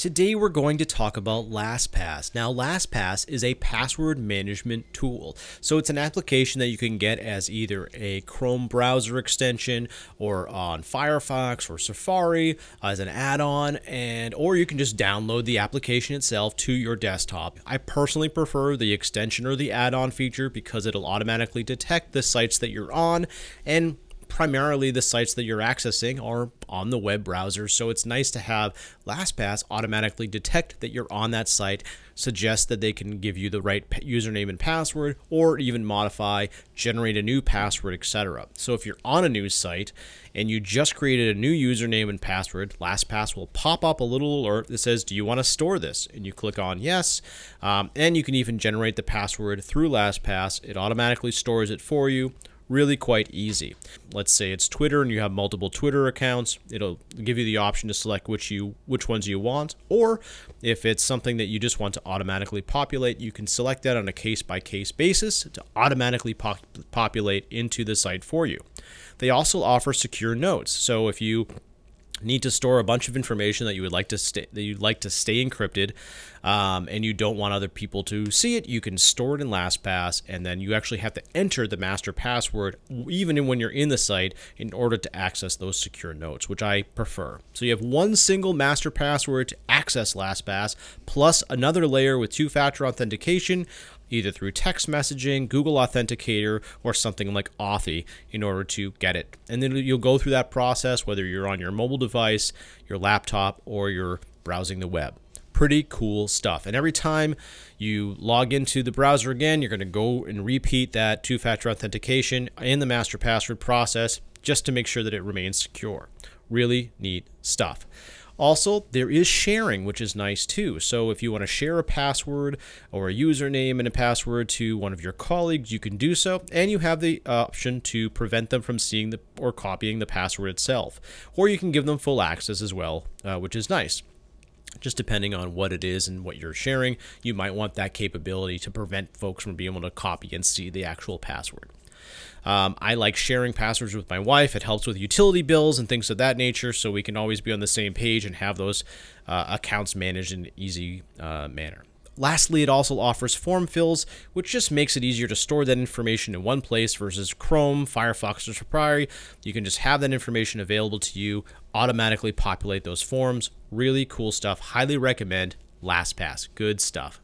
Today we're going to talk about LastPass. Now, LastPass is a password management tool. So it's an application that you can get as either a Chrome browser extension or on Firefox or Safari as an add-on and or you can just download the application itself to your desktop. I personally prefer the extension or the add-on feature because it'll automatically detect the sites that you're on and primarily the sites that you're accessing are on the web browser. So it's nice to have LastPass automatically detect that you're on that site, suggest that they can give you the right username and password, or even modify, generate a new password, etc. So if you're on a news site and you just created a new username and password, LastPass will pop up a little alert that says, Do you want to store this? And you click on yes. Um, and you can even generate the password through LastPass. It automatically stores it for you really quite easy. Let's say it's Twitter and you have multiple Twitter accounts, it'll give you the option to select which you which ones you want or if it's something that you just want to automatically populate, you can select that on a case by case basis to automatically pop- populate into the site for you. They also offer secure notes. So if you need to store a bunch of information that you would like to stay that you'd like to stay encrypted um, and you don't want other people to see it you can store it in LastPass and then you actually have to enter the master password even when you're in the site in order to access those secure notes which I prefer. So you have one single master password to access LastPass plus another layer with two-factor authentication either through text messaging, Google Authenticator, or something like Authy in order to get it. And then you'll go through that process whether you're on your mobile device, your laptop, or you're browsing the web. Pretty cool stuff. And every time you log into the browser again, you're going to go and repeat that two factor authentication in the master password process just to make sure that it remains secure. Really neat stuff. Also, there is sharing, which is nice too. So if you want to share a password or a username and a password to one of your colleagues, you can do so, and you have the option to prevent them from seeing the or copying the password itself. Or you can give them full access as well, uh, which is nice just depending on what it is and what you're sharing, you might want that capability to prevent folks from being able to copy and see the actual password. Um, I like sharing passwords with my wife. It helps with utility bills and things of that nature, so we can always be on the same page and have those uh, accounts managed in an easy uh, manner. Lastly, it also offers form fills, which just makes it easier to store that information in one place versus Chrome, Firefox, or Safari. You can just have that information available to you, automatically populate those forms. Really cool stuff. Highly recommend LastPass. Good stuff.